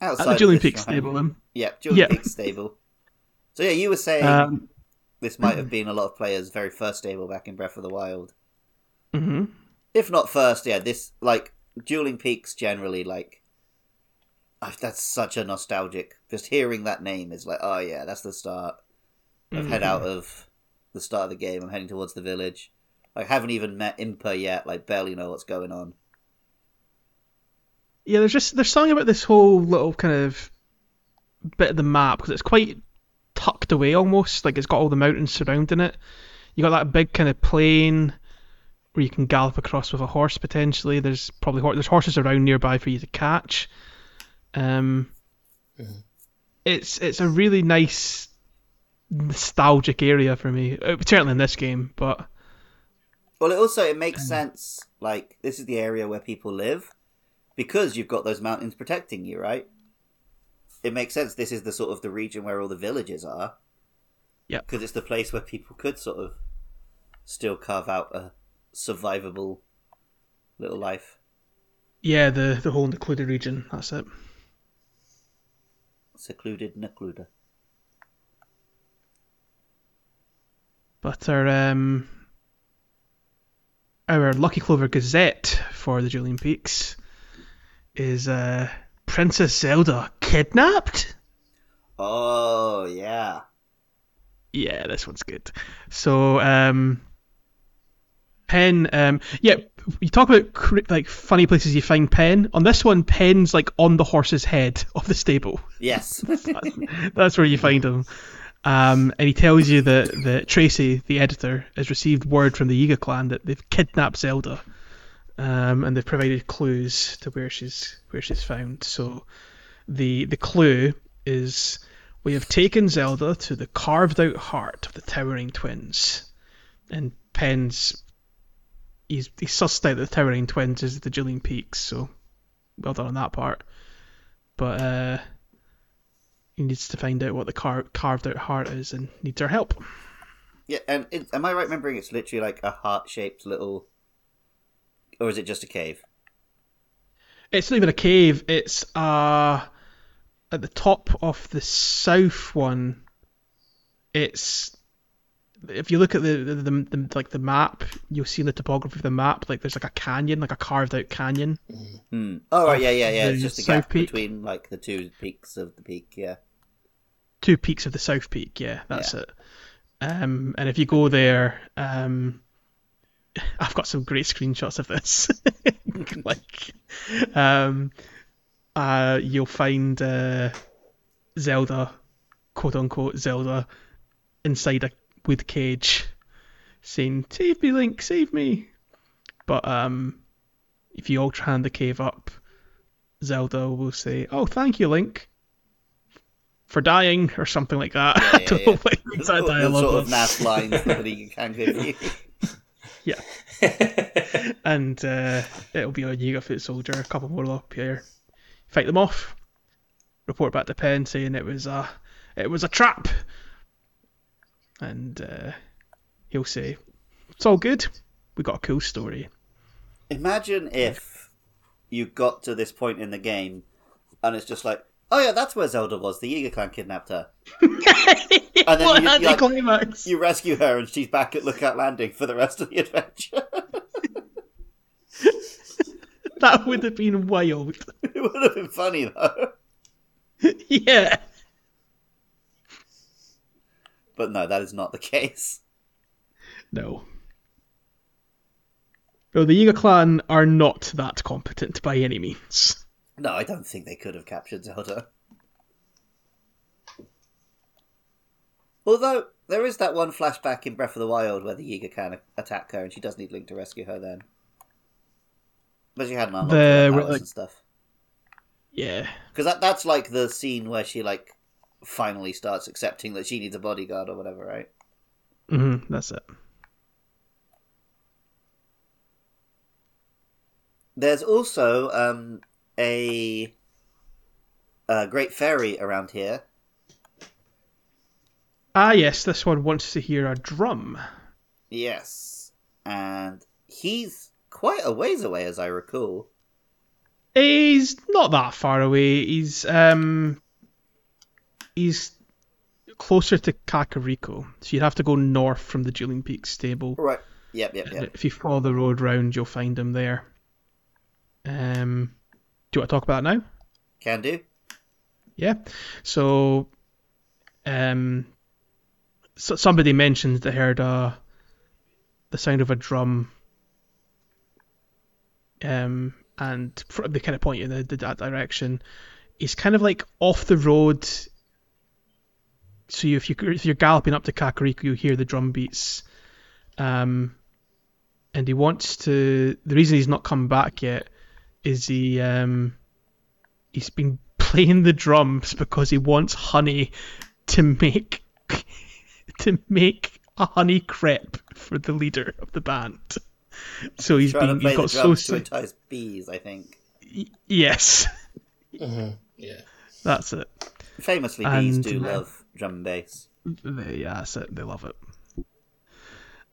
Outside at the Dueling Peak stable then. Um, yeah, Dueling. Peak stable. So yeah, you were saying Um, this might have been a lot of players' very first stable back in Breath of the Wild. hmm if not first, yeah, this like Dueling Peaks generally like oh, that's such a nostalgic. Just hearing that name is like, oh yeah, that's the start. I've head out of the start of the game. I'm heading towards the village. I haven't even met Impa yet. Like barely know what's going on. Yeah, there's just there's something about this whole little kind of bit of the map because it's quite tucked away almost. Like it's got all the mountains surrounding it. You got that big kind of plain where you can gallop across with a horse potentially. There's probably there's horses around nearby for you to catch. Um, it's it's a really nice nostalgic area for me. Uh, Certainly in this game, but Well, it also it makes sense. Like this is the area where people live because you've got those mountains protecting you, right? It makes sense. This is the sort of the region where all the villages are. Yeah. because it's the place where people could sort of still carve out a survivable little life. yeah, the the whole included region. That's it. Secluded Necluda. But our um our Lucky Clover Gazette for the Dueling Peaks is uh Princess Zelda kidnapped? Oh yeah. Yeah, this one's good. So, um, Penn, um, yeah, you talk about cr- like funny places you find Penn. On this one, Penn's like on the horse's head of the stable. Yes. That's where you find him. Um, and he tells you that, that Traysi, the editor, has received word from the Yiga clan that they've kidnapped Zelda, um, and they've provided clues to where she's where she's found. So, the the clue is we have taken Zelda to the carved out heart of the Towering Twins, and Penn's he's he's sussed out that the Towering Twins is the Dueling Peaks. So, well done on that part. But uh, he needs to find out what the car- carved out heart is and needs our help. yeah, and it, am I right remembering it's literally like a heart shaped little. Or is it just a cave? It's not even a cave. It's uh at the top of the south one. It's if you look at the the, the, the like the map, you'll see in the topography of the map like there's like a canyon, like a carved out canyon. Hmm. Oh, right, yeah, yeah, yeah. It's just a gap Peak. between like the two peaks of the peak, yeah. Two peaks of the south peak. Yeah, that's Yeah. it. Um, and if you go there, um, I've got some great screenshots of this. like, um, uh, you'll find uh, Zelda, quote unquote Zelda, inside a wood cage, saying "Save me, Link, save me." But um, if you ultra hand the cave up, Zelda will say, "Oh, thank you, Link." For dying, or something like that. I yeah, don't yeah. know what the exact the dialogue sort of naff lines that he can give you. Yeah. and uh, it'll be a Yiga foot soldier, a couple more up here. Fight them off. Report back to Penn saying it was a it was a trap. And uh, he'll say, It's all good. We got a cool story. Imagine if you got to this point in the game and it's just like, oh yeah, that's where Zelda was. The Yiga clan kidnapped her. And then what you- you, like! You rescue her and she's back at Lookout Landing for the rest of the adventure. That would have been wild. it would have been funny though. yeah. But no, that is not the case. No. No, the Yiga clan are not that competent by any means. No, I don't think they could have captured Zelda. Although, there is that one flashback in Breath of the Wild where the Yiga can attack her and she does need Link to rescue her then. But she hadn't unlocked The- powers like- and stuff. Yeah. Because that, that's like the scene where she, like, finally starts accepting that she needs a bodyguard or whatever, right? hmm that's it. There's also um, a, a great fairy around here. Ah, yes, this one wants to hear a drum. Yes. And he's quite a ways away, as I recall. He's not that far away. He's um, he's closer to Kakariko, so you'd have to go north from the Dueling Peak stable. Right. Yep, yep, yep. If you follow the road round, you'll find him there. Um, do you want to talk about it now? Can do. Yeah. So, um, so somebody mentioned they heard uh, the sound of a drum. Um, and they kind of point you in the, the, that direction. He's kind of like off the road. So you, if you if you're galloping up to Kakariko, you hear the drum beats. Um, and he wants to. The reason he's not come back yet is he um he's been playing the drums because he wants honey to make to make a honey crepe for the leader of the band. So he's Trying been to play he's the got so drums to entice bees, I think. Yes, hmm Yeah. that's it. Famously, bees And, do uh, love drum and bass. They, yeah, that's it. They love it.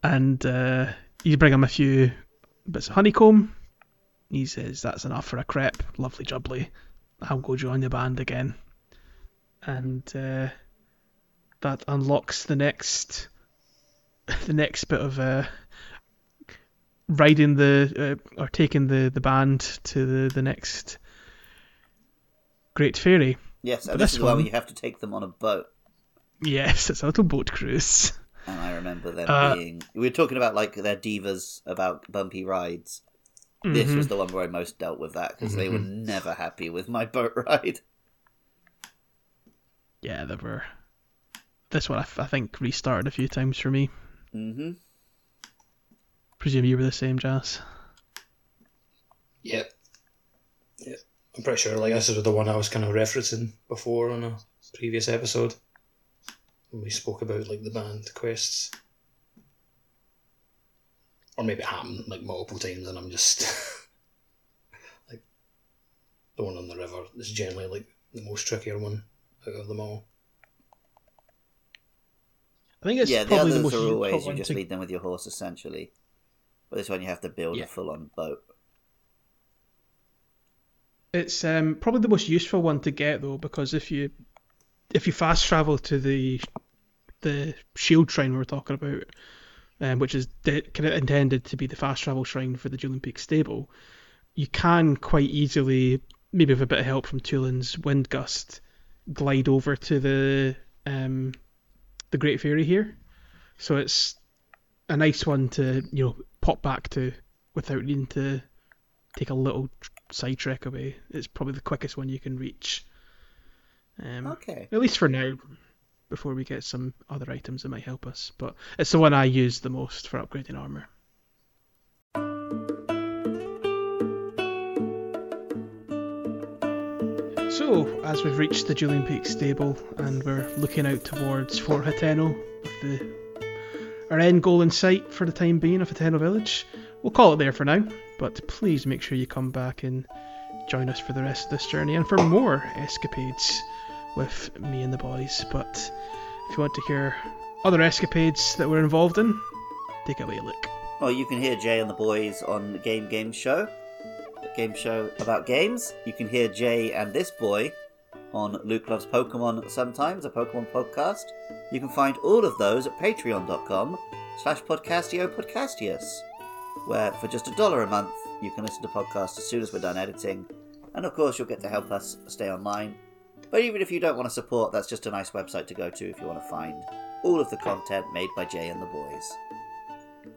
And uh, you bring him a few bits of honeycomb. He says that's enough for a crepe. Lovely jubbly. I'll go join the band again. And uh, that unlocks the next the next bit of uh, riding the uh, or taking the, the band to the, the next Great Fairy. Yes, but and this this is why one- you have to take them on a boat. Yes, it's a little boat cruise. And I remember them Uh, being. We were talking about like their divas about bumpy rides. This Mm-hmm. was the one where I most dealt with that because they were never happy with my boat ride. Yeah, they were. This one I, f- I think restarted a few times for me. hmm Presume you were the same, Jazz. Yeah. Yeah. I'm pretty sure like this is the one I was kind of referencing before on a previous episode. When we spoke about like the band quests. Or maybe it happened like multiple times and I'm just like the one on the river is generally like the most trickier one out of them all. I think it's Yeah, the probably others the most are difficult always you just to- lead them with your horse essentially. But this one you have to build Yeah. a full on boat. It's um, probably the most useful one to get though, because if you if you fast travel to the the shield shrine we were talking about, um, which is de- kind of intended to be the fast travel shrine for the Dueling Peak stable, you can quite easily, maybe with a bit of help from Tulin's wind gust, glide over to the um, the Great Fairy here. So it's a nice one to you know pop back to without needing to take a little tr- side trek away. It's probably the quickest one you can reach. Um, Okay. At least for now, before we get some other items that might help us. But it's the one I use the most for upgrading armor. So, as we've reached the Dueling Peak stable and we're looking out towards Fort Hateno with the our end goal in sight for the time being of Hateno Village, we'll call it there for now. But please make sure you come back and join us for the rest of this journey and for more escapades with me and the boys. But if you want to hear other escapades that we're involved in, take a wee look. Well, you can hear Jay and the boys on the Game Game Show, a game show about games. You can hear Jay and this boy on Luke Loves Pokemon sometimes, a Pokemon podcast. You can find all of those at patreon.com slash podcastio podcastius, where for just a dollar a month you can listen to podcasts as soon as we're done editing. And of course, you'll get to help us stay online. But even if you don't want to support, that's just a nice website to go to if you want to find all of the content made by Jay and the boys.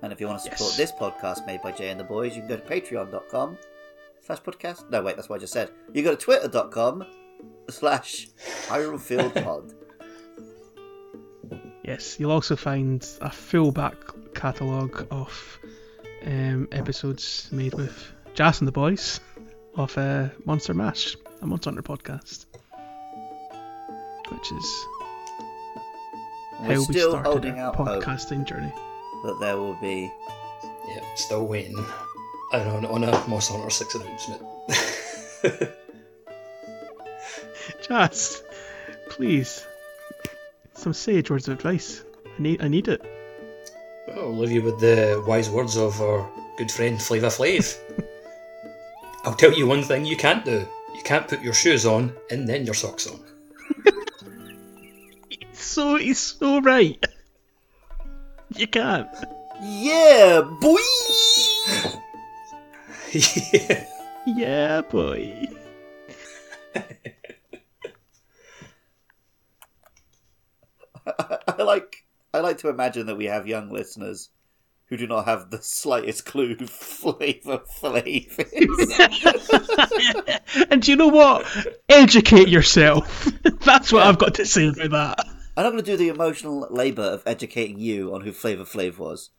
And if you want to support Yes. this podcast made by Jay and the Boys, you can go to patreon.com slash podcast. No, wait, that's what I just said. You go to twitter.com slash Hyrule Pod. Yes, you'll also find a full back catalogue of um, episodes made with Jas and the boys of uh, Monster Mash, a Monster Hunter podcast. Which is We're how we still started holding our out podcasting journey. that there will be. Yeah, still waiting on, on a Monster Hunter 6 announcement. Jas, please, some sage words of advice. I need, I need it. I'll leave you with the wise words of our good friend Flava Flav. I'll tell you one thing you can't do. You can't put your shoes on and then your socks on. So he's so right. You can't. Yeah, boy! yeah. Yeah, boy. I like I like to imagine that we have young listeners who do not have the slightest clue who Flavor Flav is. and do you know what? Educate yourself. That's what I've got to say about that. I'm not going to do the emotional labour of educating you on who Flavor Flav was.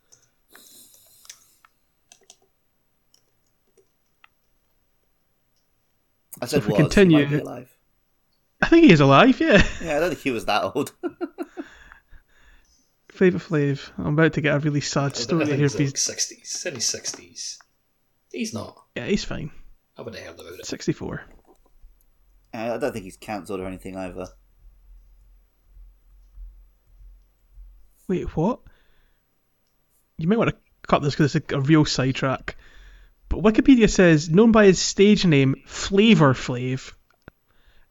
I said if we was. continue- might be alive. I think he is alive, yeah. Yeah, I don't think he was that old. Flavor Flav. I'm about to get a really sad I story here. he's like 60s. In his 60s. He's not. yeah, he's fine. I would have heard about it. 64. Uh, I don't think he's cancelled or anything either. Wait, what? You might want to cut this because it's a, a real sidetrack. But Wikipedia says known by his stage name Flavor Flav,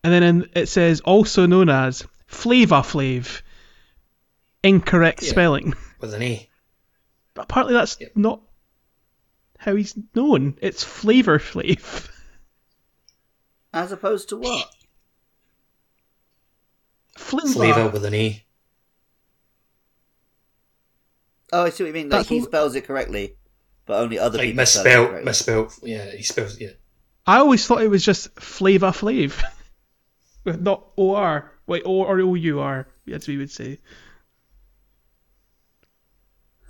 and then in, it says also known as Flava Flav. Incorrect Yeah. spelling. With an A. But apparently that's Yep. not how he's known. It's Flavor Flav. As opposed to what? Flava. Flavour with an E. Oh, I see what you mean. Like That's he spells it correctly, but only other Like people spell it misspelled, correctly. misspelled. Yeah, he spells. Yeah, I always thought it was just Flavor Flav, With not O R. Wait, O or O U R, as we would say.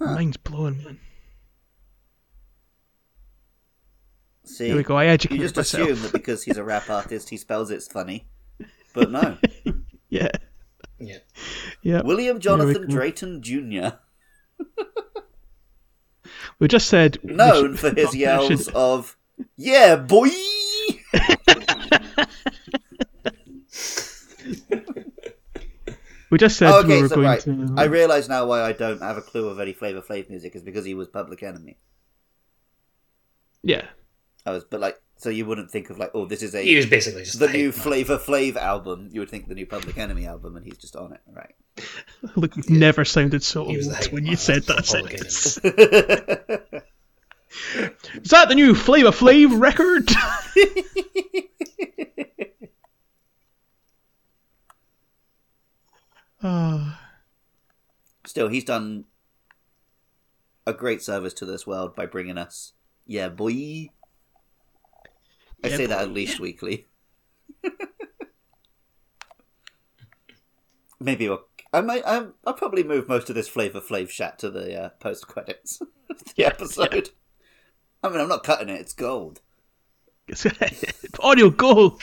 Mind's blown, man. See, There we go, I you just myself. assume that because he's a rap artist, he spells it's funny, but no. Yeah, yeah. yeah. William Jonathan go. Drayton Jr., We just said known should- for his yells should- of "Yeah, boy." We just said Oh, we were so going right. to. I realise now why I don't have a clue of any Flavor Flav music is because he was Public Enemy. yeah, I was, but like, so you wouldn't think of like, oh, this is a He was basically just the the new. Flavor Flav album. You would think the new Public Enemy album, and he's just on it, right? look, you've never sounded so old when man you said for that oh Public sentence. Is that the new Flavor Flav record? Still, he's done a great service to this world by bringing us, yeah, boy. I Yeah, say that at least weekly. Maybe we'll, I might. I'm, I'll probably move most of this Flavor Flav chat to the uh, post credits of the episode. I mean, I'm not cutting it. It's gold. it's audio gold.